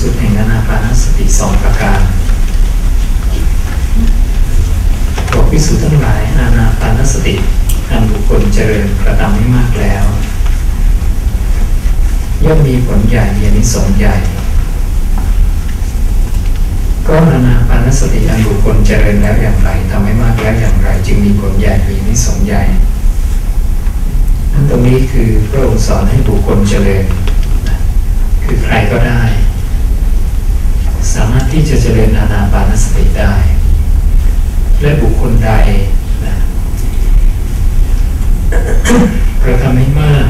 สุดแห่งอนาปานสติสองประการบอกพิสูจน์ทั้งหลายานาปานสติอันบุคคลเจริญกระทำไม่มากแล้ว ย่อมมีผลใหญ่มีนิสงใหญ่ ก็านาปานสติอันบุคคลเจริญแล้วอย่างไรทำให้มากแล้วอย่างไร จึงมีผลใหญ่มีนิสงใหญ่นั่นตรงนี้คือพระองค์สอนให้บุคคลเจริญ คือใครก็ได้ สามารถที่จะเจริญอานาปานสติได้ และบุคคลใดนะกระทำให้มาก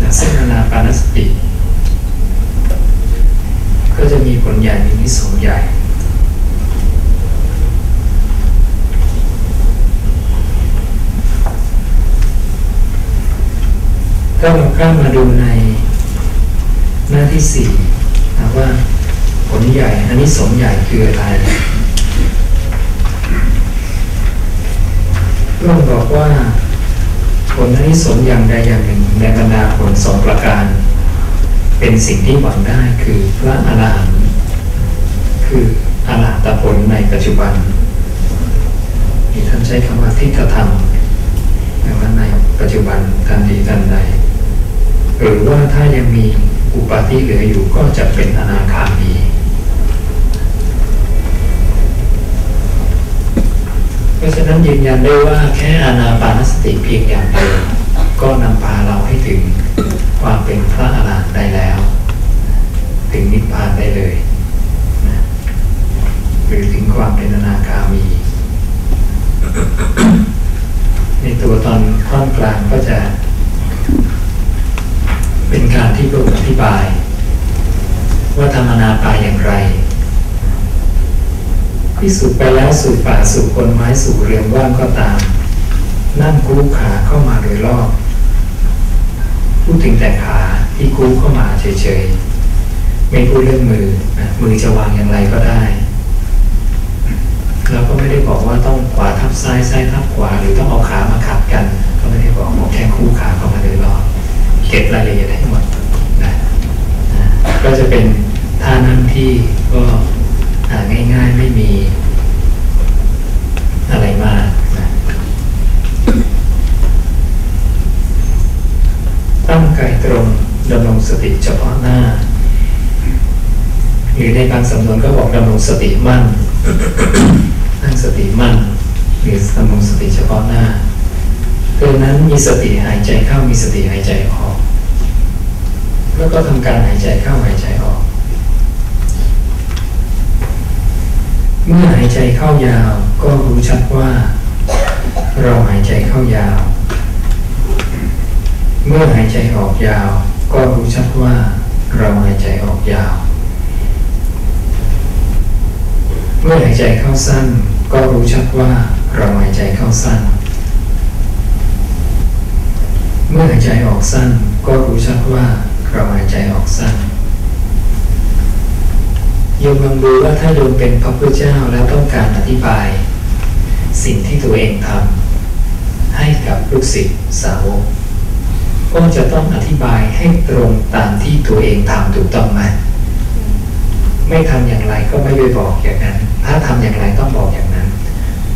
นะเส้นอานาปานสติ ก็จะมีผลใหญ่มีนิสงส์ใหญ่ถ้าเราเข้ามาดูในหน้าที่สี่นะว่า ผลใหญ่อันนี้สงส์ใหญ่คืออะไรพระองค์บอกว่าผลที่สมอย่างใดอย่างหนึ่งในบรรดาผลสองประการ เป็นสิ่งที่หวังได้คือพระอรหันต์คืออรหัตผลในปัจจุบันมีท่านใช้คำว่าทิฏฐธรรมแปลว่าในปัจจุบันทันทีทันใดหรือว่าถ้ายังมีอุปาทิเหลืออยู่ก็จะเป็นอนาคามี เพราะฉะนั้นยืนยันได้ว่าแค่อานาปานสติเพียงอย่างเดียวก็นำพาเราให้ถึงความเป็นพระอรหันต์ได้แล้ว ถึงนิพพานได้เลยนะหรือถึงความเป็นอนาคามี ในตัวตอนข้อนกลางก็จะ เป็นการที่พระองค์อธิบาย ว่าธรรมนาปาอย่างไร พิสูจน์ไปแล้วสู่ป่าสู่คนไม้สู่เรือนว่างก็ตาม นั่งคู่ขาเข้ามาโดยรอบ พูดถึงแต่ขาที่คู่เข้ามาเฉยๆ ไม่พูดเรื่องมือนะมือจะวางอย่างไรก็ได้เราก็ไม่ได้บอกว่าต้องขวาทับซ้ายซ้ายทับขวาหรือต้องเอาขามาขัดกัน ก็ไม่ได้บอกบอกแค่คู่ขาเข้ามาโดยรอบ เก็บรายละเอียดให้หมดนะนะก็จะเป็นท่านั่งที่ก็หาง่ายๆไม่มี อะไรมากนะ ส ติเฉพาะหน้า หรือในบางสำนวนก็บอกดำรงสติมั่นตั้งสติมั่นหรือดำรงสติเฉพาะหน้าดังนั้นมีสติหายใจเข้ามีสติหายใจออก แล้วก็ทำการหายใจเข้าหายใจออก เมื่อหายใจเข้ายาว ก็รู้ชัดว่า เราหายใจเข้ายาว เมื่อหายใจออกยาว ก็รู้ชัดว่าเราหายใจออกยาว เมื่อหายใจเข้าสั้น ก็รู้ชัดว่าเราหายใจเข้าสั้น เมื่อหายใจออกสั้น ก็รู้ชัดว่าเราหายใจออกสั้นโยมลองดูว่าถ้าโยมเป็นพระพุทธเจ้าแล้วต้องการอธิบาย สิ่งที่ตัวเองทำให้กับลูกศิษย์สาวก ก็จะต้องอธิบายให้ตรงตามที่ตัวเองทำถูกต้องไหมไม่ทำอย่างไรก็ไม่ไปบอกอย่างนั้น ถ้าทำอย่างไรต้องบอกอย่างนั้น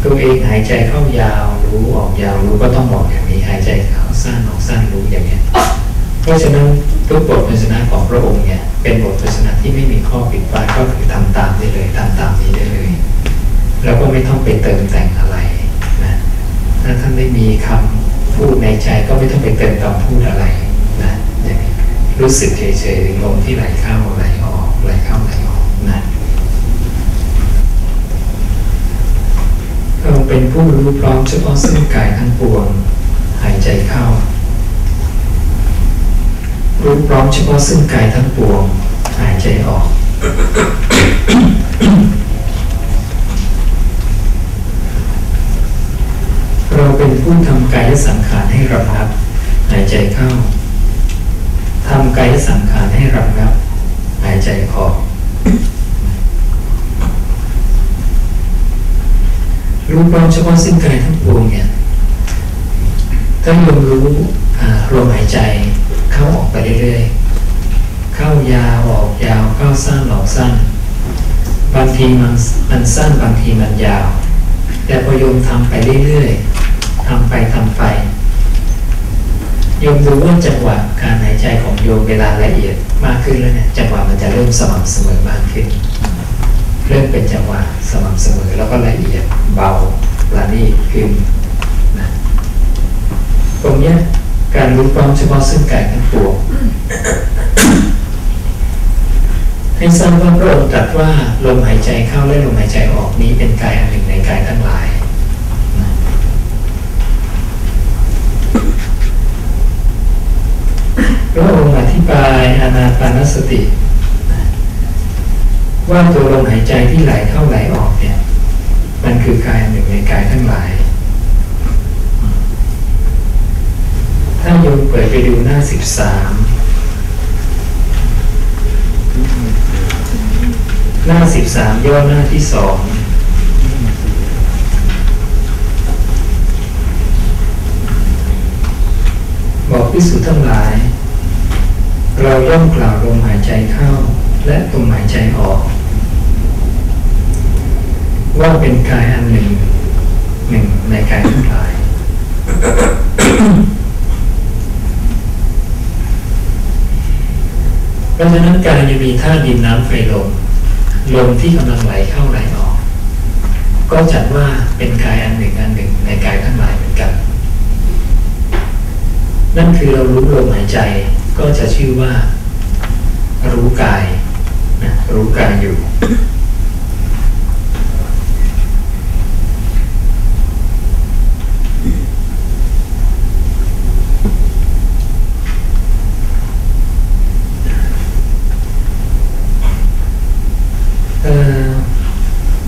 ตัวเองหายใจเข้ายาวรู้ออกยาวรู้ก็ต้องบอกอย่างนี้ หายใจเข้าสั้นออกสั้นรู้อย่างนี้เพราะฉะนั้นทุกบทพชนะของพระองค์เนี่ยเป็นบทพชนะที่ไม่มีข้อผิดพลาดก็คือทำตามได้เลยทำตามนี้ได้เลย แล้วก็ไม่ต้องไปเติมแต่งอะไรนะถ้าท่านไม่มีคำ พูดในใจก็ไม่ต้องไปเติมคำพูดอะไรนะอย่างนี้รู้สึกเฉยๆลมที่ไหลเข้าไหลออกไหลเข้าไหลออกนะเราเป็นผู้รู้พร้อมเฉพาะซึ่งกายทั้งปวง หายใจเข้า รู้พร้อมเฉพาะซึ่งกายทั้งปวง หายใจออก เราเป็น ผู้ทำกายสังขารให้ระงับ หายใจเข้าทำกายสังขารให้ระงับ หายใจออกรู้พร้อมเฉพาะซึ่งกายทั้งปวงเนี่ยถ้าโยมรู้ลมหายใจเข้าออกไปเรื่อยๆ เข้ายาวออกยาว เข้าสั้นออกสั้น บางทีมันมันสั้นบางทีมันยาว แต่พอโยมทำไปเรื่อยๆ ทำไปทำไปโยมดูว่าจังหวะการหายใจของโยมเวลาละเอียดมากขึ้นแล้วเนี่ยจังหวะมันจะเริ่มสม่ำเสมอมากขึ้น เริ่มเป็นจังหวะสม่ำเสมอแล้วก็ละเอียดเบาละนี่ขึ้นนะตรงเนี้ยการรู้พร้อมเฉพาะซึ่งกายทั้งปวงให้ทราบว่าพระองค์ตรัสว่าลมหายใจเข้าและลมหายใจออกนี้เป็นกายอันหนึ่งในกายทั้งหลาย พระองค์อธิบายอานาปานสติ ว่าตัวลมหายใจที่ไหลเข้าไหลออกเนี่ย มันคือกายหนึ่งในกายทั้งหลาย ถ้าโยมเปิดไปดูหน้าสิบสามหน้าสิบสามย่อหน้าที่สอง บอกพิสุทั้งหลาย เราย่อมกล่าวลมหายใจเข้า และลมหายใจออก ว่าเป็นกายอันหนึ่งหนึ่งในกายทั้งหลาย เพราะฉะนั้นการจะมีธาตุดินน้ำไฟลมลมที่กำลังไหลเข้าไหลออก ก็จัดว่าเป็นกายอันหนึ่งอันหนึ่งในกายทั้งหลาย นั่นคือเรารู้ลมหายใจก็จะชื่อว่า รู้กายนะรู้กายอยู่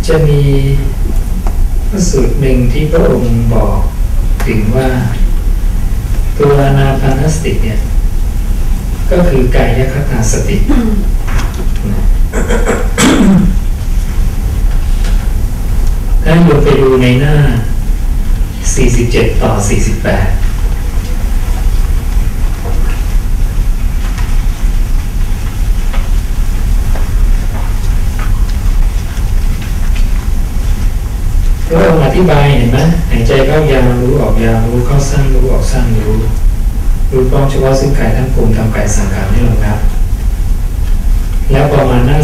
จะมีสูตรหนึ่งที่พระองค์บอกถึงว่า ตัวนาปานสติเนี่ยก็คือกายคตาสติ ถ้าโยมไปดูในหน้า 47 ต่อ 48พระองค์อ ธิบายเห็นไหมหายใจเข้ายาวรู้ออกยาวรู้เข้าสั้นรู้ออกสั้นรู้รู้พร้อมเฉพาะซึ่งกายทั้งปวงทำกายสังขารให้ระงับ แล้วประมาณหน้า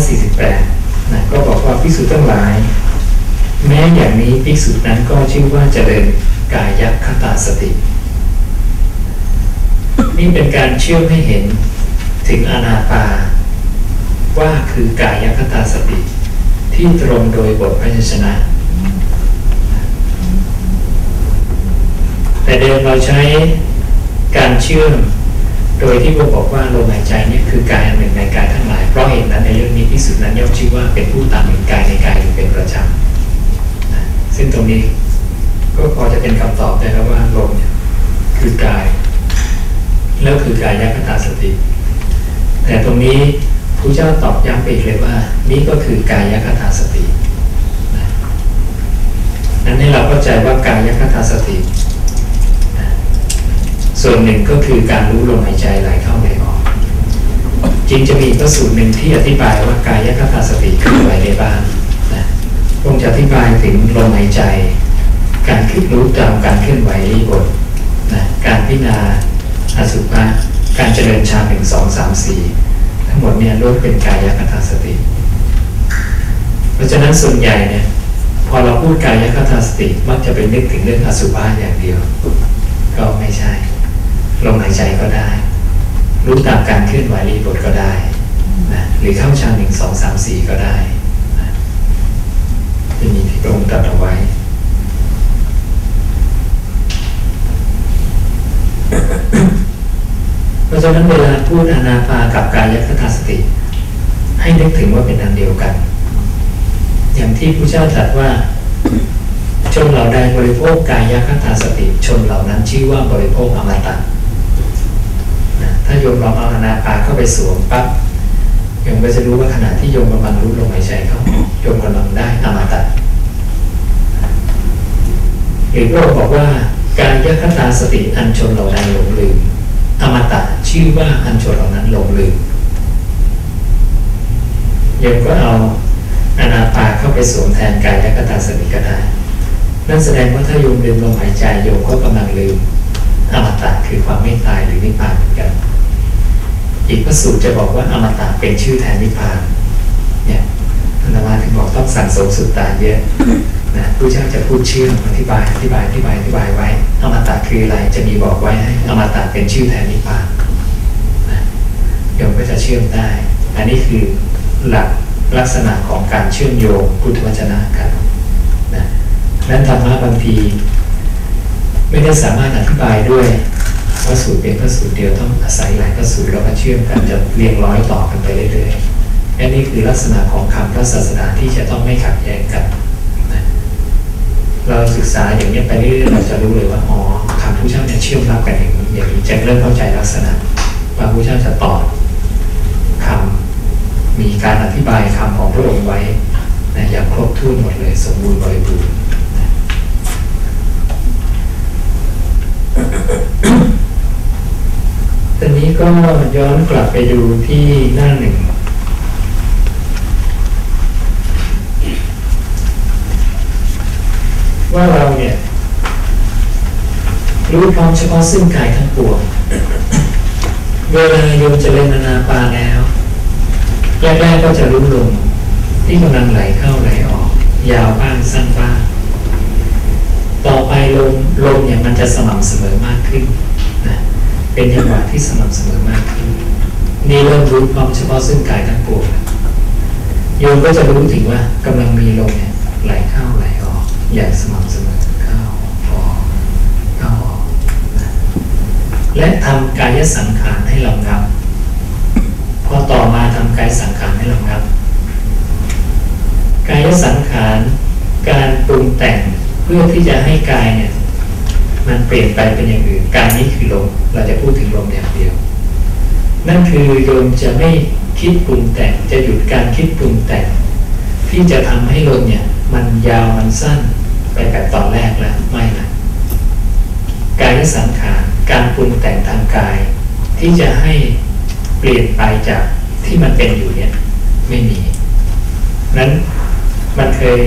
48นะก็บอกว่าพิสูจน์ทั้งหลาย แม้อย่างนี้พิสูจน์นั้นก็ชื่อว่าเจริญกายยัคตาสติ นี่เป็นการเชื่อมให้เห็นถึงอนาปา ว่าคือกายยัคตาสติ ที่ตรงโดยบทพยัญชนะ แต่เดิมเราใช้การเชื่อม โดยที่ผมบอกว่าลมหายใจนี่คือกายอันหนึ่งในกายทั้งหลาย เพราะเหตุนั้นในเรื่องนี้ที่สุดนั้นย่อมชื่อว่าเป็นผู้ตามเห็นกายในกายอยู่เป็นประจำซึ่งตรงนี้ก็พอจะเป็นคำตอบได้แล้วว่าลมเนี่ยคือกาย แล้วคือกายยัคตาสติ แต่ตรงนี้พระเจ้าตอบย้ำไปอีกเลยว่า นี่ก็คือกายยัคตาสตินั้นให้เราเข้าใจว่ากายยัคตาสติ ส่วนหนึ่งก็คือการรู้ลมหายใจไหลเข้าไหลออกจริงจะมีพระสูตรหนึ่งที่อธิบายว่ากายคตาสติคืออะไรได้บ้างนะคงจะอธิบายถึงลมหายใจ การคิดรู้ตามการเคลื่อนไหวรีบทนะการพิจารณาอสุภะการเจริญฌานหนึ่งสองสามสี่ทั้งหมดเนี่ยล้วนเป็นกายคตาสติ เพราะฉะนั้นส่วนใหญ่เนี่ยพอเราพูดกายคตาสติมักจะไปนึกถึงเรื่องอสุภะอย่างเดียว ก็ไม่ใช่ ลมหายใจก็ได้ รู้ตามการเคลื่อนไหวรีบทก็ได้นะหรือเข้าฌานหนึ่งสองสามสี่ก็ได้นะที่มีที่พระองค์ตรัสเอาไว้เพราะฉะนั้นเวลาพูดอนาปากับกายคตาสติ ให้นึกถึงว่าเป็นอันเดียวกัน อย่างที่พระเจ้าตรัสว่าชนเหล่าใดบริโภคกายคตาสติ ชนเหล่านั้นชื่อว่าบริโภคอมตะ ถ้าโยมลองเอาอนาปาเข้าไปสวมปั๊บโยมก็จะรู้ว่าขณะที่โยมกำลังรู้ลมหายใจเข้าโยมกำลังได้อมตะหรือพระองค์บอกว่าการยัคตาสติอันชนเหล่าใดหลงลืมอมตะชื่อว่าอันชนเหล่านั้นหลงลืมโยมก็เอาอนาปาเข้าไปสวมแทนกายยัคตาสติก็ได้นั่นแสดงว่าถ้าโยมลืมลมหายใจโยมก็กำลังลืมอมตะคือความไม่ตายหรือนิพพานเหมือนกัน อีกพระสูตรจะบอกว่าอมตะเป็นชื่อแทนนิพพานเนี่ยธรรมาถึงบอกต้องสั่งสมสุดตาเยอะนะผู้เจ้าจะพูดชื่ออธิบายอธิบายอธิบายอธิบายไว้อมตะคืออะไรจะมีบอกไว้ให้อมตะเป็นชื่อแทนนิพพานนะโยมก็จะเชื่อมได้ อันนี้คือหลักลักษณะของการเชื่อมโยงพุทธวจนะกันนะนั้นธรรมะบางที ไม่ได้สามารถอธิบายด้วย พระสูตรเป็นพระสูตรเดียวต้องอาศัยหลายพระสูตรแล้วมาเชื่อมกันจะเรียงร้อยต่อกันไปเรื่อยๆอันนี้คือลักษณะของคำพระศาสนาที่จะต้องไม่ขัดแย้งกันเราศึกษาอย่างนี้ไปเรื่อยๆเราจะรู้เลยว่าอ๋อคำผู้เจ้าเนี่ยเชื่อมรับกันอย่างนี้อย่างนี้จะเริ่มเข้าใจลักษณะว่าผู้เจ้าจะตอบคำมีการอธิบายคำของพระองค์ไว้นะอย่างครบถ้วนหมดเลยสมบูรณ์บริบูรณ์ ตอนนี้ก็ย้อนกลับไปดูที่หน้าหนึ่ง ว่าเราเนี่ย รู้พร้อมเฉพาะซึ่งกายทั้งปวงเวลาโยมจะเล่นนาปาแล้วแรกๆก็จะรู้ลมที่กำลังไหลเข้าไหลออก ยาวบ้างสั้นบ้างต่อไปลมลมเนี่ยมันจะสม่ำเสมอมากขึ้น เป็นจังหวะที่สม่ำเสมอมากขึ้นนี่เริ่มรู้ความเฉพาะซึ่งกายทั้งปวงโยมก็จะรู้ถึงว่ากำลังมีลมเนี่ยไหลเข้าไหลออกอย่างสม่ำเสมอเข้าออกเข้าออกนะและทำกายสังขารให้เรางับพอต่อมาทำกายสังขารให้เรางับกายสังขารการปรุงแต่งเพื่อที่จะให้กายเนี่ย มันเปลี่ยนไปเป็นอย่างอื่นกายนี้คือลมเราจะพูดถึงลมอย่างเดียว นั่นคือโยมจะไม่คิดปรุงแต่งจะหยุดการคิดปรุงแต่ง ที่จะทำให้ลมเนี่ย มันยาวมันสั้นไปแบบตอนแรกแล้วไม่นะกายสังขารการปรุงแต่งทางกาย ที่จะให้เปลี่ยนไปจากที่มันเป็นอยู่เนี่ยไม่มี นั้นมันเคย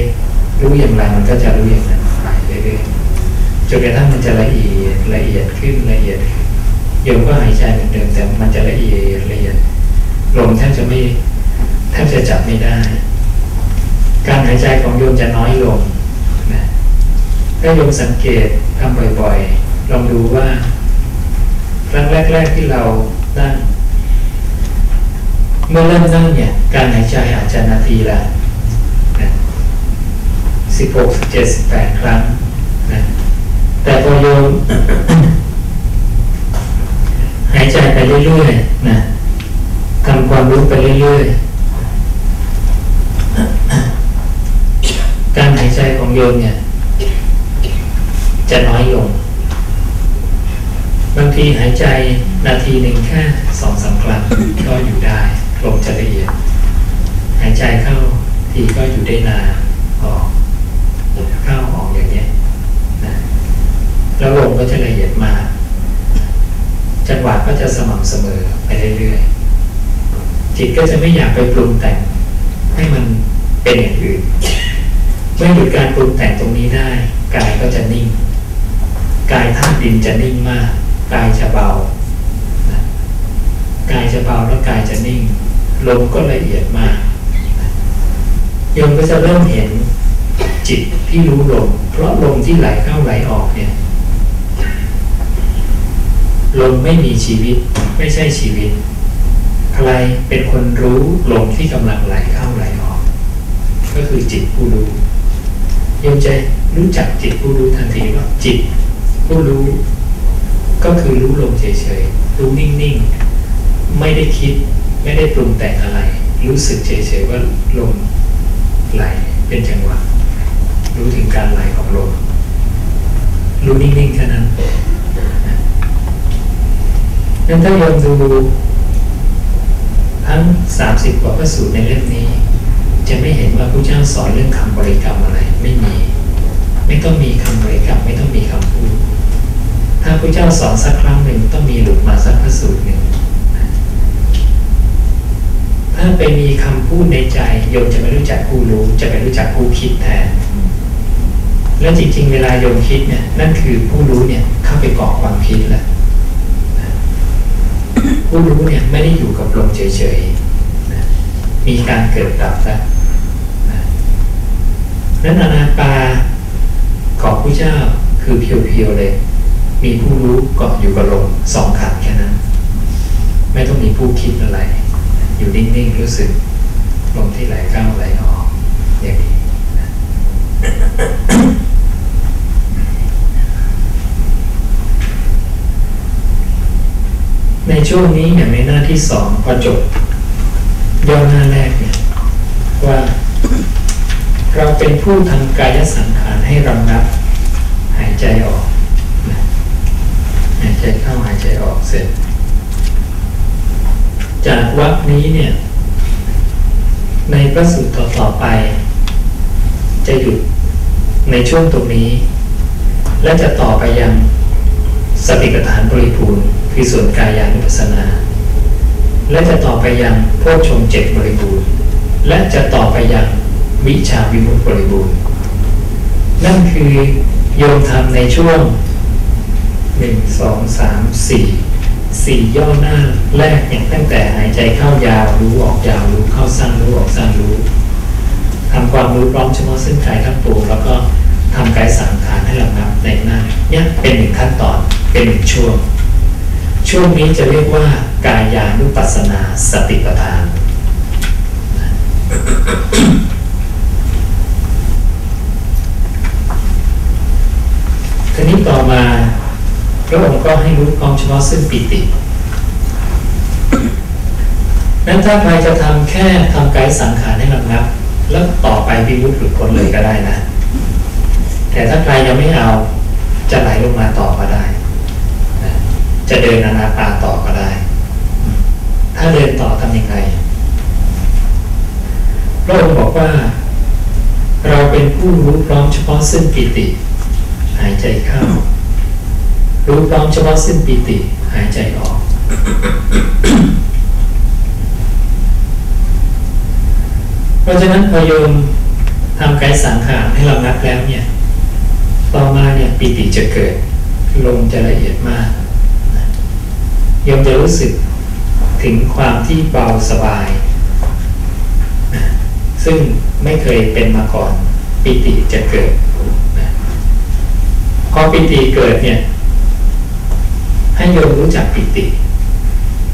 รู้อย่างไรมันก็จะรู้อย่างนั้นไปเรื่อยๆ จนกระทั่งมันจะละเอียดละเอียดขึ้นละเอียดโยมก็หายใจเหมือนเดิมแต่มันจะละเอียดละเอียดลมแทบจะไม่แทบจะจับไม่ได้ การหายใจของโยมจะน้อยลงนะถ้าโยมสังเกตทำบ่อยๆลองดูว่าครั้งแรก ๆที่เรานั่งเมื่อเริ่มนั่งเนี่ย การหายใจอาจจะนาทีละสิบหกสิบเจ็ดสิบแปดครั้ง แต่พอโยมหายใจไปเรื่อยๆนะทำความรู้ไปเรื่อยๆ การหายใจของโยมเนี่ย จะน้อยลง บางทีหายใจนาทีหนึ่งแค่สองสามครั้งก็อยู่ได้ลมจะละเอียด หายใจเข้าทีก็อยู่ได้นานออกเข้าออกอย่างเงี้ยนะ แล้วลมก็จะละเอียดมากจังหวะก็จะสม่ำเสมอไปเรื่อยๆ จิตก็จะไม่อยากไปปรุงแต่ง ให้มันเป็นอย่างอื่นเมื่อหยุดการปรุงแต่งตรงนี้ได้กายก็จะนิ่งกายธาตุดินจะนิ่งมากกายจะเบากายจะเบาแล้วกายจะนิ่งลมก็ละเอียดมากโยมก็จะเริ่มเห็นจิตที่รู้ลมเพราะลมที่ไหลเข้าไหลออกเนี่ย ลมไม่มีชีวิตไม่ใช่ชีวิต ใครเป็นคนรู้ลมที่กำลังไหลเข้าไหลออก ก็คือจิตผู้รู้ยมใจรู้จักจิตผู้รู้ทันทีว่าจิตผู้รู้ ก็คือรู้ลมเฉยๆรู้นิ่งๆ ไม่ได้คิดไม่ได้ปรุงแต่งอะไร รู้สึกเฉยๆว่าลมไหลเป็นจังหวะรู้ถึงการไหลของลมรู้นิ่งๆแค่นั้น นั้นถ้าโยมดูทั้งสามสิบกว่าพระสูตรในเล่มนี้ จะไม่เห็นว่าพระเจ้าสอนเรื่องคำบริกรรมอะไรไม่มี ไม่ต้องมีคำบริกรรมไม่ต้องมีคำพูด ถ้าพระเจ้าสอนสักครั้งหนึ่งต้องมีหลุดมาสักพระสูตรหนึ่งถ้าไปมีคำพูดในใจโยมจะไม่รู้จักผู้รู้ จะไม่รู้จักผู้คิดแทนแล้วจริงๆ เวลาโยมคิดเนี่ยนั่นคือผู้รู้เนี่ยเข้าไปเกาะความคิดแล้ว ผู้รู้เนี่ยไม่ได้อยู่กับลมเฉยๆนะมีการเกิดดับแล้วนะนั้นอนาปาของผู้เจ้าคือเพียวๆเลย มีผู้รู้เกาะอยู่กับลมสองขันแค่นั้น ไม่ต้องมีผู้คิดอะไร อยู่นิ่งๆรู้สึกลมที่ไหลเข้าไหลออกอย่างนี้ ในช่วงนี้อย่างในหน้าที่สองพอจบย่อหน้าแรกเนี่ยว่า เราเป็นผู้ทำกายสังขารให้รำงับ หายใจออกนะหายใจเข้าหายใจออกเสร็จ จากวักนี้เนี่ย ในพระสูตรต่อไป จะหยุดในช่วงตรงนี้ และจะต่อไปยังสติปัฏฐานบริบูรณ์ คือส่วนกายานุปัสสนา และจะต่อไปยังโพชฌงเจ็ดบริบูรณ์ และจะต่อไปยังวิชาวิมุตติบริบูรณ์ นั่นคือโยมทำในช่วงหนึ่งสองสามสี่สี่ย่อหน้าแรกอย่างตั้งแต่หายใจเข้ายาวรู้ออกยาวรู้เข้าสั้นรู้ออกสั้นรู้ทำความรู้พร้อมเฉพาะซึ่งกายทั้งปวงแล้วก็ทำกายสังขารให้ระงับในหน้าเนี่ยเป็นหนึ่งขั้นตอนเป็นหนึ่งช่วง ช่วงนี้จะเรียกว่ากายานุปัสสนาสติปัฏฐาน ทีนี้ต่อมาพระองค์ก็ให้รู้ความเฉพาะซึ่งปิตินั้นถ้าใครจะทำแค่ทำกายสังขารให้ระงับ แล้วต่อไปวิมุตติหลุดพ้นเลยก็ได้นะ แต่ถ้าใครยังไม่เอาจะไหลลงมาต่อก็ได้ จะเดินอนาปาต่อก็ได้ ถ้าเดินต่อทำยังไงพระองค์บอกว่า เราเป็นผู้รู้พร้อมเฉพาะซึ่งปิติ หายใจเข้า รู้พร้อมเฉพาะซึ่งปิติ หายใจออก เพราะฉะนั้นพอโยมทำกายสังขารให้เรานับแล้วเนี่ย ต่อมาเนี่ยปิติจะเกิดลมจะละเอียดมาก ยมจะรู้สึกถึงความที่เบาสบาย ซึ่งไม่เคยเป็นมาก่อน ปิติจะเกิดพอปิติเกิดเนี่ย ให้โยมรู้จักปิติ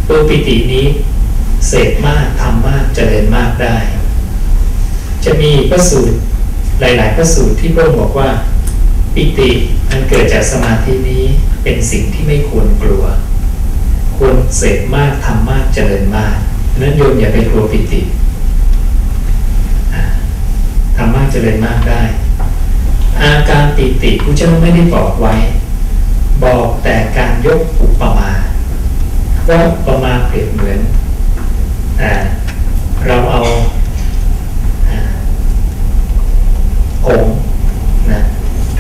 ตัวปิตินี้เสกมากทำมากเจริญมากได้ จะมีพระสูตรหลาย ๆ พระสูตรที่พระองค์บอกว่า ปิติมันเกิดจากสมาธินี้เป็นสิ่งที่ไม่ควรกลัว ควรเสกมากทำมากเจริญมากนั้นโยมอย่าไปกลัวปิติทำมากเจริญมากได้ อาการปิติผู้เจ้าไม่ได้บอกไว้ บอกแต่การยกอุปมาว่าอุปมาเปรียบเหมือนเราเอาผงนะ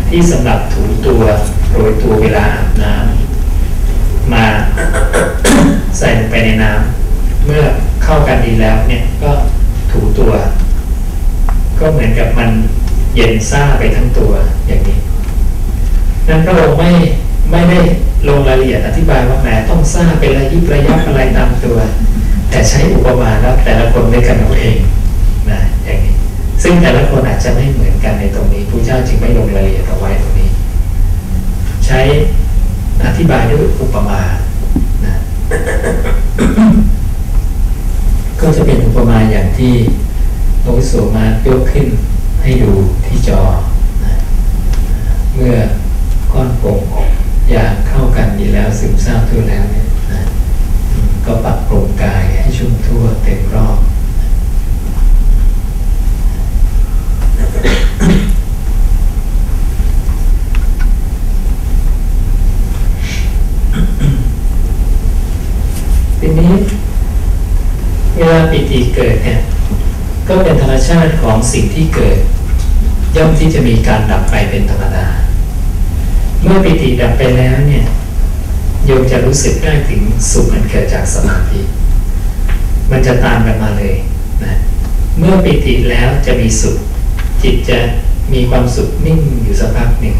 ที่สำหรับถูตัวโรยตัวเวลาอาบน้ำ มาใส่ลงไปในน้ำเมื่อเข้ากันดีแล้วเนี่ยก็ถูตัว ก็เหมือนกับมันเย็นซ่าไปทั้งตัวอย่างนี้ นั้นพระองค์ไม่ไม่ได้ลงรายละเอียดอธิบายว่าแหมต้องซ่าเป็นระยิบระยับอะไรตามตัว แต่ใช้อุปมาแล้วแต่ละคนได้กันเอาเองนะอย่างนี้ ซึ่งแต่ละคนอาจจะไม่เหมือนกันในตรงนี้พระเจ้าจึงไม่ลงรายละเอียดเอาไว้ตรงนี้ ใช้ อธิบายด้วยอุปมานะก็จะเป็นอุปมาอย่างที่โนวิโสมายกขึ้นให้ดูที่จอนะเมื่อก้อนโป่งอยากเข้ากันดีแล้วซึมซาบทั่วแล้วเนี่ยนะก็ปรับโครงกายให้ชุ่มทั่วเต็มรอบ ทีนี้เวลาปิติเกิดเนี่ยก็เป็นธรรมชาติของสิ่งที่เกิด ย่อมที่จะมีการดับไปเป็นธรรมดา เมื่อปิติดับไปแล้วเนี่ยโยมจะรู้สึกได้ถึงสุขมันเกิดจากสมาธิ มันจะตามกันมาเลยนะเมื่อปิติแล้วจะมีสุข จิตจะมีความสุขนิ่งอยู่สักพักหนึ่ง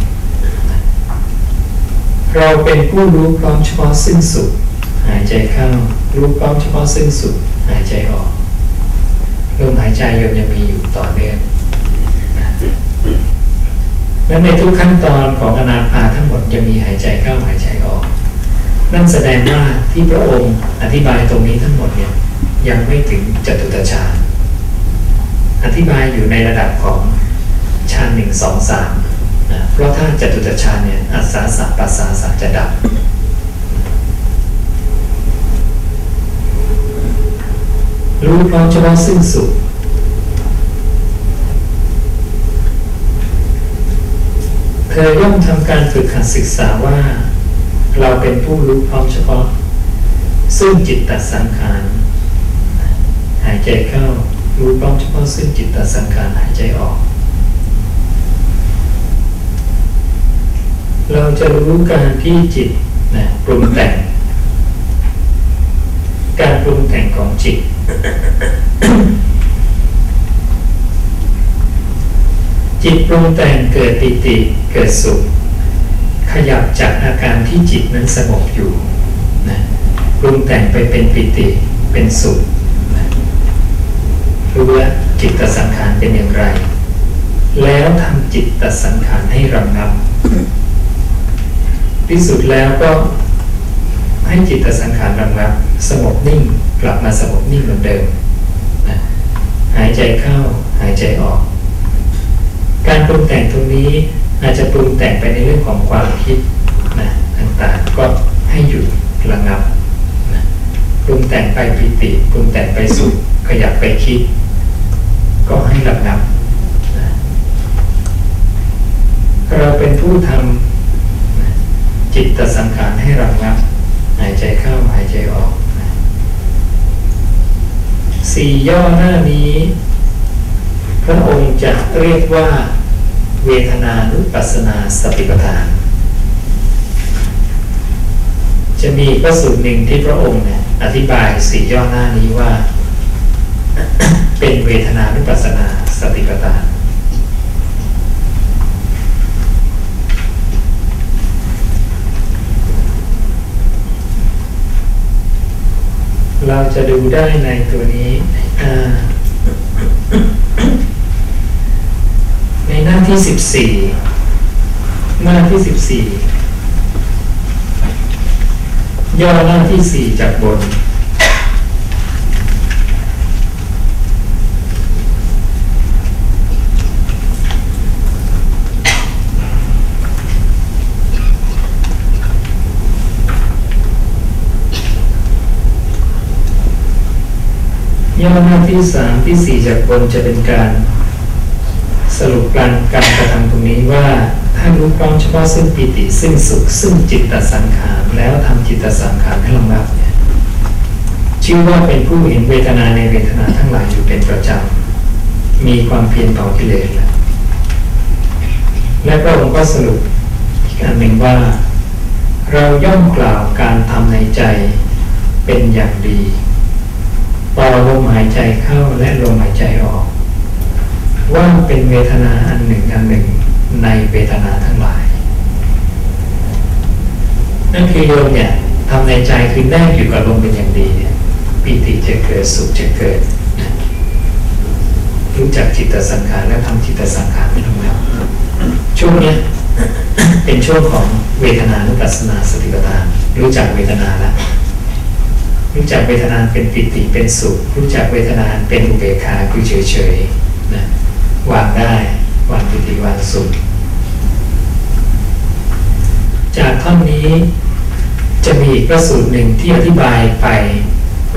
เราเป็นผู้รู้พร้อมเฉพาะซึ่งสุข หายใจเข้ารู้พร้อมเฉพาะซึ่งสุขหายใจออกลมหายใจโยมยังมีอยู่ต่อเนื่องและในทุกขั้นตอนของอนาพาทั้งหมดจะมีหายใจเข้าหายใจออก นั่นแสดงว่าที่พระองค์อธิบายตรงนี้ทั้งหมดเนี่ยยังไม่ถึงจตุตฌานอธิบายอยู่ในระดับของฌานหนึ่งสองสามนะเพราะถ้าจตุตฌานเนี่ยอัศาสะปัสสาสะจะดับ รู้พร้อมเฉพาะซึ่งสุขเธอย่อมทำการฝึกหัดศึกษาว่า เราเป็นผู้รู้พร้อมเฉพาะ ซึ่งจิตตสังขารหายใจเข้ารู้พร้อมเฉพาะซึ่งจิตตสังขารหายใจออก เราจะรู้การที่จิตนะปรุงแต่ง การปรุงแต่งของจิต จิตปรุงแต่งเกิดปิติเกิดสุข ขยับจากอาการที่จิตนั้นสงบอยู่นะปรุงแต่งไปเป็นปิติเป็นสุขนะรู้ว่าจิตตสังขารเป็นอย่างไร แล้วทำจิตตสังขารให้ระงับที่สุดแล้วก็ ให้จิตสังขารระงับสงบนิ่งกลับมาสงบนิ่งเหมือนเดิมนะหายใจเข้าหายใจออก การปรุงแต่งตรงนี้อาจจะปรุงแต่งไปในเรื่องของความคิดนะต่างๆก็ให้หยุดระงับนะปรุงแต่งไปปิติปรุงแต่งไปสุขขยับไปคิด ก็ให้ระงับนะเราเป็นผู้ทำจิตสังขารให้ระงับ หายใจเข้าหายใจออกสี่ย่อหน้านี้ พระองค์จะเรียกว่าเวทนานุปัสนาสติปัฏฐาน จะมีพระสูตรหนึ่งที่พระองค์เนี่ยอธิบายสี่ย่อหน้านี้ว่า เป็นเวทนานุปัสนาสติปัฏฐาน เราจะดูได้ในตัวนี้ในหน้าที่สิบสี่หน้าที่สิบสี่ย่อหน้าที่สี่จากบน ย่อหน้าที่สามที่สี่จากบนจะเป็นการ สรุปการการกระทำตรงนี้ว่าถ้ารู้พร้อมเฉพาะซึ่งปิติ ซึ่งสุข ซึ่งจิตตสังขารแล้วทำจิตตสังขารให้ลำดับเนี่ยชื่อว่าเป็นผู้เห็นเวทนาในเวทนาทั้งหลายอยู่เป็นประจำมีความเพียรต่อกิเลสแล้วและพระองค์ก็สรุปอีกอันหนึ่งว่า เราย่อมกล่าวการทำในใจเป็นอย่างดี ต่อลมหายใจเข้าและลมหายใจออก ว่าเป็นเวทนาอันหนึ่งอันหนึ่งในเวทนาทั้งหลาย นั่นคือโยมเนี่ยทำในใจคือแนบอยู่กับลมเป็นอย่างดีเนี่ยปิติจะเกิดสุขจะเกิดรู้จักจิตสังขารและทำจิตสังขารไม่ต้องแล้วช่วงนี้เป็นช่วงของเวทนานุปัสสนาสติปัฏฐานรู้จักเวทนาแล้ว รู้จักเวทนาเป็นปิติเป็นสุข รู้จักเวทนาเป็นอุเบกขาคือเฉยๆนะวางได้วางปิติวางสุข จากท่อนนี้จะมีอีกประสูตรหนึ่งที่อธิบายไป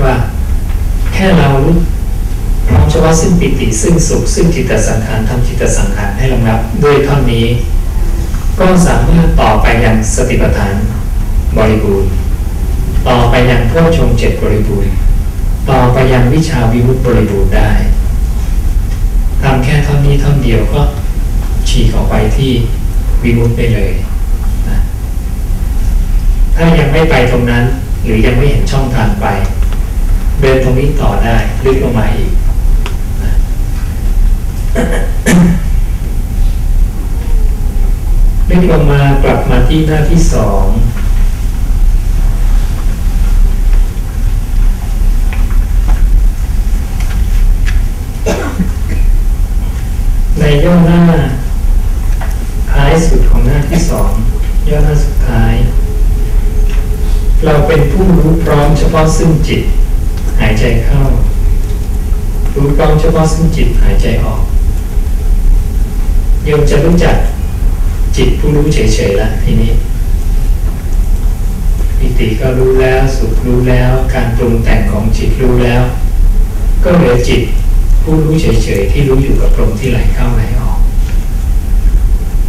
ว่าแค่เราพร้อมเฉพาะซึ่งปิติซึ่งสุข ซึ่งจิตสังขารทำจิตสังขารให้ลงรับด้วยท่อนนี้ ก็สามารถต่อไปยังสติปัฏฐานบริบูรณ์ ต่อไปยังพ่อชงเจ็ดบริบูรณ์ ต่อไปยังวิชาวิมุตติบริบูรณ์ได้ทำแค่เท่านี้เท่าเดียวก็ฉีกออกไปที่วิมุตติได้เลยนะถ้ายังไม่ไปตรงนั้น หรือยังไม่เห็นช่องทางไป เดินตรงนี้ต่อได้ลึกลงมาอีกลึกลงมากลับมาที่หน้าที่สองใน ย่อหน้าท้ายสุดของหน้าที่สองย่อหน้าสุดท้าย เราเป็นผู้รู้พร้อมเฉพาะซึ่งจิต หายใจเข้า รู้พร้อมเฉพาะซึ่งจิตหายใจออกโยมจะรู้จักจิตผู้รู้เฉยๆแล้วทีนี้ปิติก็รู้แล้วสุขรู้แล้ว การปรุงแต่งของจิตรู้แล้ว ก็เหลือจิต ผู้รู้เฉยๆที่รู้อยู่กับลมที่ไหลเข้าไหลออก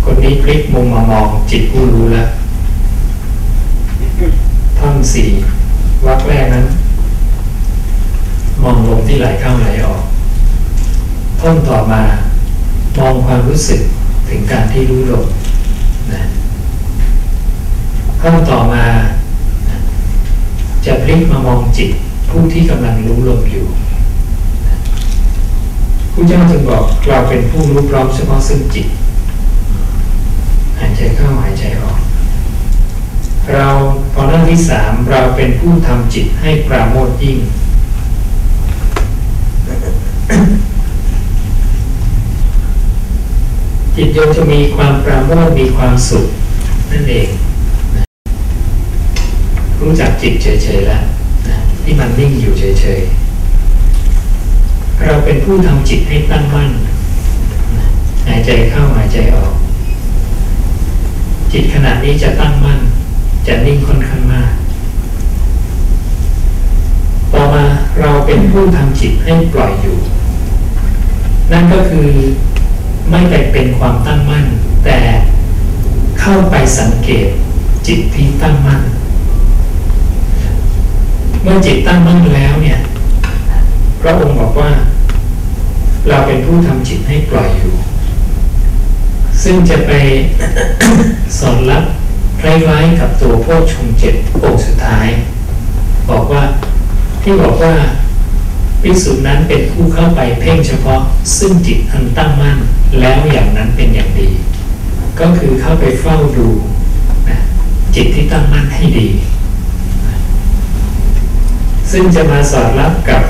คนนี้พลิกมุมมามองจิตผู้รู้แล้วท่อนสี่วักแรกนั้น มองลมที่ไหลเข้าไหลออก ท่อนต่อมามองความรู้สึกถึงการที่รู้ลมนะท่อนต่อมา จะพลิกมามองจิตผู้ที่กำลังรู้ลมอยู่ ผู้เจ้าจึงบอกเราเป็นผู้รู้พร้อมเฉพาะซึ่งจิต หายใจเข้าหายใจออก เราพอเรื่องที่สามเราเป็นผู้ทำจิตให้ปราโมทยิ่ง จิตโยมจะมีความปราโมทมีความสุขนั่นเอง รู้จักจิตเฉยๆแล้วที่มันนิ่งอยู่เฉยๆ เราเป็นผู้ทำจิตให้ตั้งมั่นหายใจเข้าหายใจออก จิตขณะนี้จะตั้งมั่น จะนิ่งค่อนข้างมาก ต่อมาเราเป็นผู้ทำจิตให้ปล่อยอยู่ นั่นก็คือไม่ไปเป็นความตั้งมั่น แต่เข้าไปสังเกตจิตที่ตั้งมั่น เมื่อจิตตั้งมั่นแล้วเนี่ย พระองค์บอกว่า เราเป็นผู้ทำจิตให้ปล่อยอยู่ ซึ่งจะไปสอนรับคล้ายๆกับตัวพวกชงเจ็ดองค์สุดท้าย บอกว่าที่บอกว่าพิสุนั้นเป็นผู้เข้าไปเพ่งเฉพาะ ซึ่งจิตอันตั้งมั่นแล้วอย่างนั้นเป็นอย่างดี ก็คือเข้าไปเฝ้าดูนะจิตที่ตั้งมั่นให้ดี ซึ่งซึ่งจะมาสอดรับกับ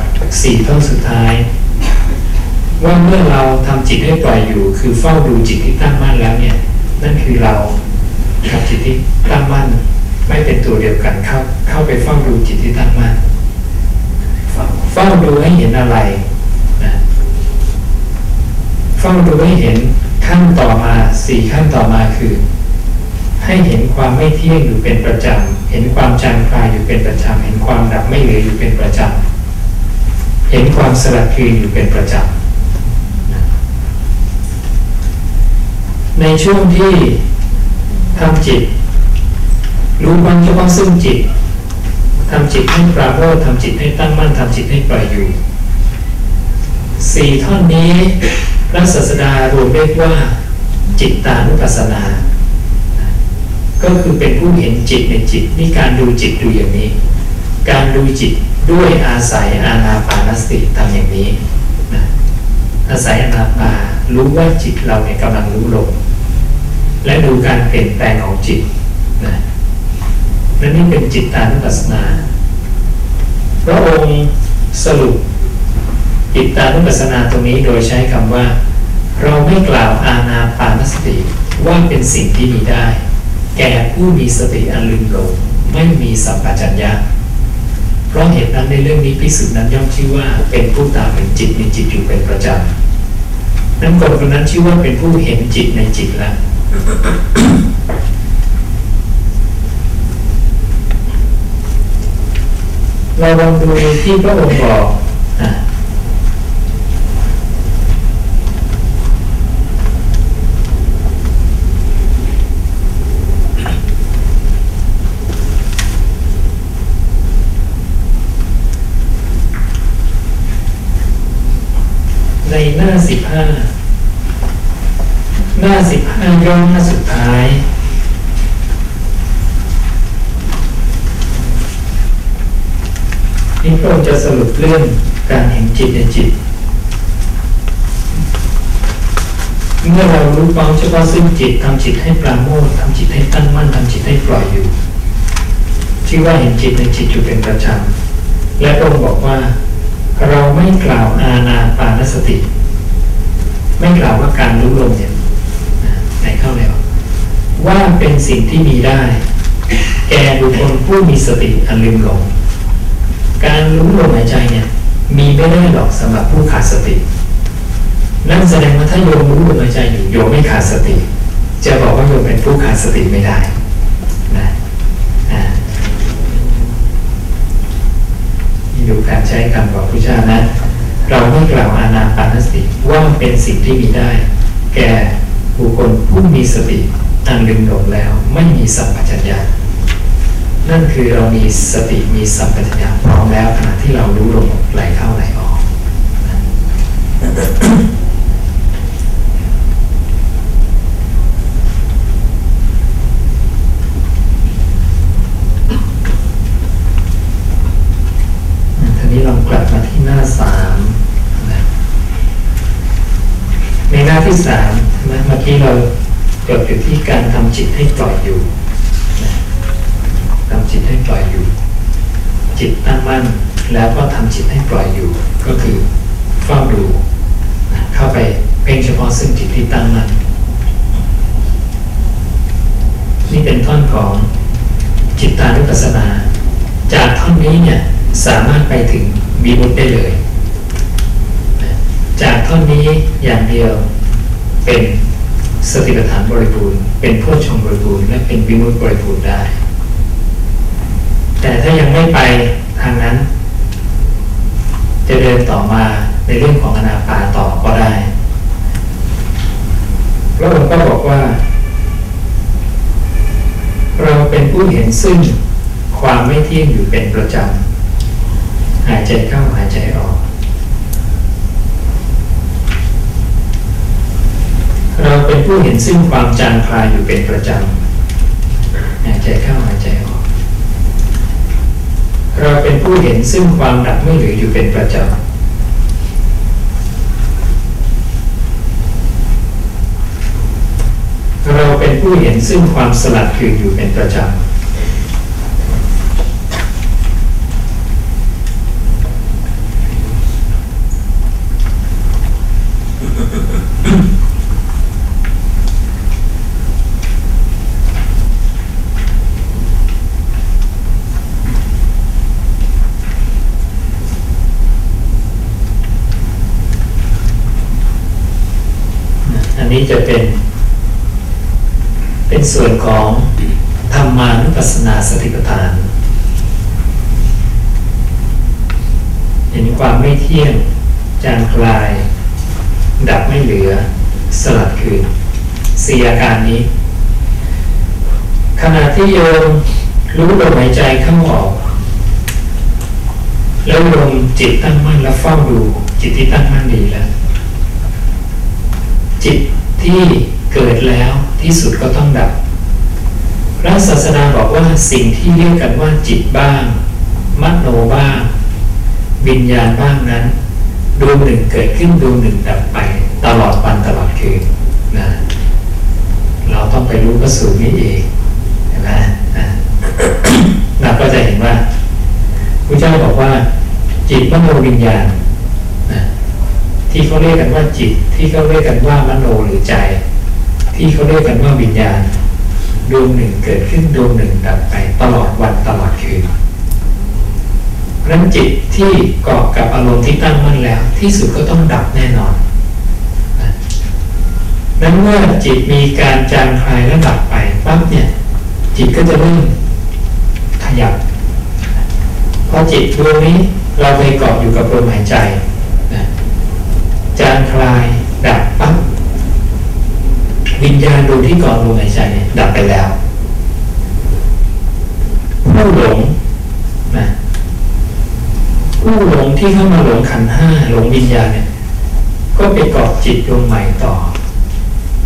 สี่ท่อนสุดท้าย ว่าเมื่อเราทำจิตให้ปล่อยอยู่ คือเฝ้าดูจิตที่ตั้งมั่นแล้วเนี่ย นั่นคือเราทำจิตที่ตั้งมั่น ไม่เป็นตัวเดียวกันเข้าเข้าไปเฝ้าดูจิตที่ตั้งมั่นเฝ้าดูให้เห็นอะไรนะเฝ้าดูให้เห็นขั้นต่อมาสี่ขั้นต่อมาคือ ให้เห็นความไม่เที่ยงอยู่เป็นประจำเห็นความจางคลายอยู่เป็นประจำเห็นความดับไม่เหลืออยู่เป็นประจำเห็นความสลัดคืนอยู่เป็นประจำ ในช่วงที่ทำจิต รู้วันเฉพาะซึ่งจิตทำจิตให้ปราโมททำจิตให้ตั้งมั่นทำจิตให้ปล่อยอยู่สี่ท่อนนี้พระศาสดารวมเรียกว่า จิตตานุปัสสนา ก็คือเป็นผู้เห็นจิตในจิตนี่การดูจิตดูอย่างนี้ การดูจิตด้วยอาศัยอานาปานสติทำอย่างนี้นะ อาศัยอนาปารู้ว่าจิตเราเนี่ยกำลังรู้ลงและดูการเปลี่ยนแปลงของจิตนะนั่นนี่เป็นจิตตานุปัสสนาพระองค์สรุปจิตตานุปัสสนาตรงนี้โดยใช้คำว่า เราไม่กล่าวอาณาปานสติว่าเป็นสิ่งที่มีได้ แก่ผู้มีสติอันลืมหลงไม่มีสัมปชัญญะ ราะเหตุนั้นในเรื่องนี้พิสุทธ์นั้นย่อมชื่อว่าเป็นผู้ตามเห็นจิตในจิตอยู่เป็นประจำนั้นคนคนนั้นชื่อว่าเป็นผู้เห็นจิตในจิตแล้วเราลองดูที่พระองค์บอก หน้าสิบห้าหน้าสิบห้าย่อหน้าสุดท้ายนี่พระองค์จะสรุปเรื่องการเห็นจิตในจิต เมื่อเรารู้ความเฉพาะซึ่งจิตทำจิตให้ปราโมททำจิตให้ตั้งมั่นทำจิตให้ปล่อยอยู่ชื่อว่าเห็นจิตในจิตอยู่เป็นประจำและพระองค์บอกว่า เราไม่กล่าวอาณาปานสติ ไม่กล่าวว่าการรู้ลมเนี่ยในเข้าแล้วว่าเป็นสิ่งที่มีได้ แก่บุคคลผู้มีสติอันลืมหลงการรู้ลมหายใจเนี่ย มีไม่ได้หรอกสำหรับผู้ขาดสติ นั่นแสดงว่าถ้าโยมรู้ลมหายใจอยู่โยมไม่ขาดสติ จะบอกว่าโยมเป็นผู้ขาดสติไม่ได้นะนี่ดูการใช้คำบอกพุทธเจ้านะ เราไม่กล่าวอานาปานสติว่าเป็นสิ่งที่มีได้ แก่บุคคลผู้มีสติอันลืมหลงแล้วไม่มีสัมปชัญญะนั่นคือเรามีสติมีสัมปชัญญะพร้อมแล้วขณะที่เรารู้ลมไหลเข้าไหลออกทีนี้ลองกลับมาที่หน้าสามในหน้า ที่สามนะเมื่อกี้เราจบอยู่ที่การทำจิตให้ปล่อยอยู่ทำจิตให้ปล่อยอยู่ จิตตั้งมั่นแล้วก็ทำจิตให้ปล่อยอยู่ ก็คือเฝ้าดูเข้าไปเพ่งเฉพาะซึ่งจิตที่ตั้งมั่นนี่เป็นท่อนของจิตตานุปัสสนา จากท่อนนี้เนี่ยสามารถไปถึงมีบุตได้เลย จากท่อนนี้อย่างเดียว เป็นสติปัฏฐานบริบูรณ์ เป็นพุทชงบริบูรณ์และเป็นวิมุตติบริบูรณ์ได้ แต่ถ้ายังไม่ไปทางนั้น จะเดินต่อมาในเรื่องของอนาปาต่อก็ได้พระองค์ก็บอกว่า เราเป็นผู้เห็นซึ่งความไม่เที่ยงอยู่เป็นประจำ หายใจเข้าหายใจออก เราเป็นผู้เห็นซึ่งความจางคลายอยู่เป็นประจำหายใจเข้าหายใจออก เราเป็นผู้เห็นซึ่งความดับไม่เหลืออยู่เป็นประจำเราเป็นผู้เห็นซึ่งความสลัดคืนอยู่เป็นประจำ ส่วนของธรรมานุปัสสนาสติปัฏฐาน เห็นความไม่เที่ยงจางคลาย ดับไม่เหลือ สลัดคืนสี่อาการนี้ ขณะที่โยมรู้ลมหายใจเข้าออก แล้วลมจิตตั้งมั่นแล้วเฝ้าดูจิตที่ตั้งมั่นดีแล้ว จิตที่เกิดแล้ว ที่สุดก็ต้องดับพระศาสดาบอกว่าสิ่งที่เรียกกันว่าจิตบ้างมโนบ้างวิญญาณบ้างนั้นดวงหนึ่งเกิดขึ้นดวงหนึ่งดับไป ตลอดวันตลอดคืนนะเราต้องไปรู้พระสูตรนี้เองเห็นไหมเราก็จะเห็นว่าพระเจ้าบอกว่า จิตมโนวิญญาณนะที่เขาเรียกกันว่าจิตที่เขาเรียกกันว่ามโนหรือใจ ที่เขาเรียกกันว่าวิญญาณดวงหนึ่งเกิดขึ้นดวงหนึ่งดับไปตลอดวันตลอดคืนนั้นจิตที่เกาะกับอารมณ์ที่ตั้งมั่นแล้ว ที่สุดก็ต้องดับแน่นอนนั้นเมื่อจิตมีการจางคลายและดับไปปั๊บเนี่ยจิตก็จะเริ่มขยับพอจิตดวงนี้เราไปเกาะอยู่กับลมหายใจจางคลายดับปั๊บ วิญญาณดวงที่กาะลมหายใจดับไปแล้วผู้หลงนะผู้หลงที่เข้ามาหลงขันห้าหลงวิญญาณเนี่ย ก็ไปเกาะจิตดวงใหม่ต่อ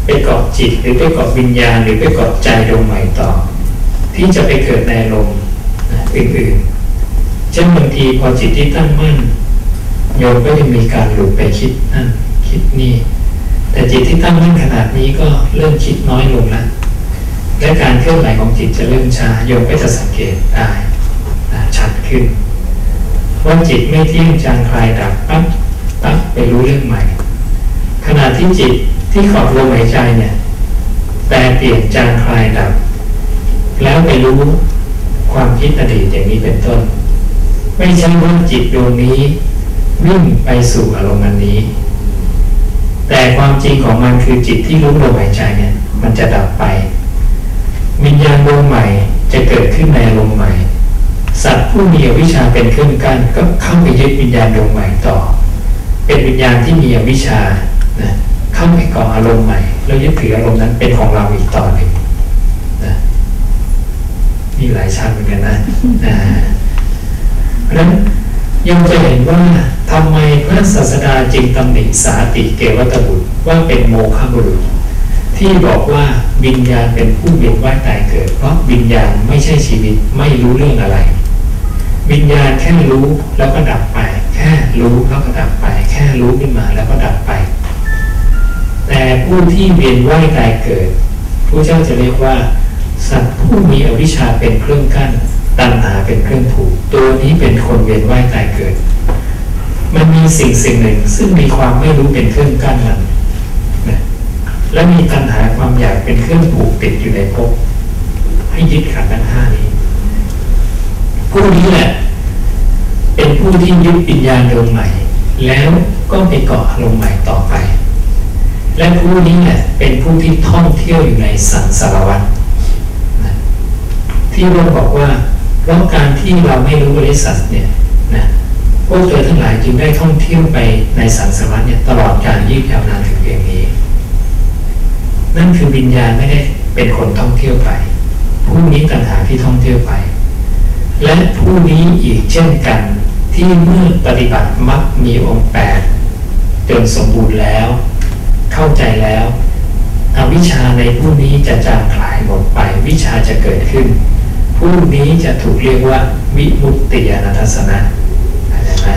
ไปเกาะจิตหรือไปเกาะวิญญาณ หรือไปเกาะใจดวงใหม่ต่อ ที่จะไปเกิดในลมอื่นๆเช่นบางทีพอจิตที่ตั้งมั่นโยมก็จะมีการหลุดไปคิดนั่นคิดนี่ แต่จิตที่ตั้งมั่นขนาดนี้ก็เริ่มคิดน้อยลงแล้วและการเคลื่อนไหวของจิตจะเริ่มช้าโยมก็จะสังเกตได้ชัดขึ้นว่าจิตไม่เที่ยงจางคลายดับปั๊บปั๊บไปรู้เรื่องใหม่ ขณะที่จิตที่ขอบลมหายใจเนี่ยแปลเปลี่ยนจางคลายดับ แล้วไปรู้ความคิดอดีตอย่างนี้เป็นต้น ไม่ใช่ว่าจิตดวงนี้วิ่งไปสู่อารมณ์นนี้ แต่ความจริงของมันคือจิตที่รู้ลมหายใจเนี่ย มันจะดับไปวิญญาณดวงใหม่จะเกิดขึ้นในอารมใหม่ สัตว์ผู้มีวิชาเป็นเครื่องกั้นก็เข้าไปยึดวิญญาณดวงใหม่ต่อ เป็นวิญญาณที่มีวิชานะเข้าไปก่ออารมณ์ใหม่แล้วยึดถืออารมณ์นั้นเป็นของเราอีกต่อหนึ่งนะมีหลายชั้นเหมือนกันนะนะเพราะนั้น ยังจะเห็นว่าทำไมพระศาสดาจึงตำหนิสาติเกวัตบุตรว่าเป็นโมฆะบุรุษ ที่บอกว่าวิญญาณเป็นผู้เวียนว่ายตายเกิด เพราะวิญญาณไม่ใช่ชีวิตไม่รู้เรื่องอะไร วิญญาณแค่รู้แล้วก็ดับไป แค่รู้แล้วก็ดับไป แค่รู้ขึ้นมาแล้วก็ดับไป แต่ผู้ที่เวียนว่ายตายเกิดผู้เจ้าจะเรียกว่า สัตว์ผู้มีอวิชชาเป็นเครื่องกั้น ตัณหาเป็นเครื่องผูก ตัวนี้เป็นคนเวียนว่ายตายเกิด มันมีสิ่งสิ่งหนึ่ง ซึ่งมีความไม่รู้เป็นเครื่องกั้นมันนะและมีตัณหาความอยากเป็นเครื่องผูกติดอยู่ในภพให้ยึดขันธ์ทั้งห้านี้ ผู้นี้แหละ เป็นผู้ที่ยึดปิญญาณดวงใหม่ แล้วก็ไปเกาะลงใหม่ต่อไป และผู้นี้แหละเป็นผู้ที่ท่องเที่ยวอยู่ในสังสารวัฏที่เราบอกว่า เพราะการที่เราไม่รู้บริษัทเนี่ยนะพวกเธอทั้งหลายจึงได้ท่องเที่ยวไปในสังสารวัฏเนี่ยตลอดการยืดยาวนานถึงเพียงนี้ นั่นคือวิญญาณไม่ได้เป็นคนท่องเที่ยวไปผู้นี้ต่างหากที่ท่องเที่ยวไป และผู้นี้อีกเช่นกันที่เมื่อปฏิบัติมักมีองค์แปดจนสมบูรณ์แล้ว เข้าใจแล้วอวิชชาในผู้นี้จะจางคลายหมดไปวิชาจะเกิดขึ้น พวกนี้จะถูกเรียกว่าวิมุตติยานัทสนะเข้าใจไหม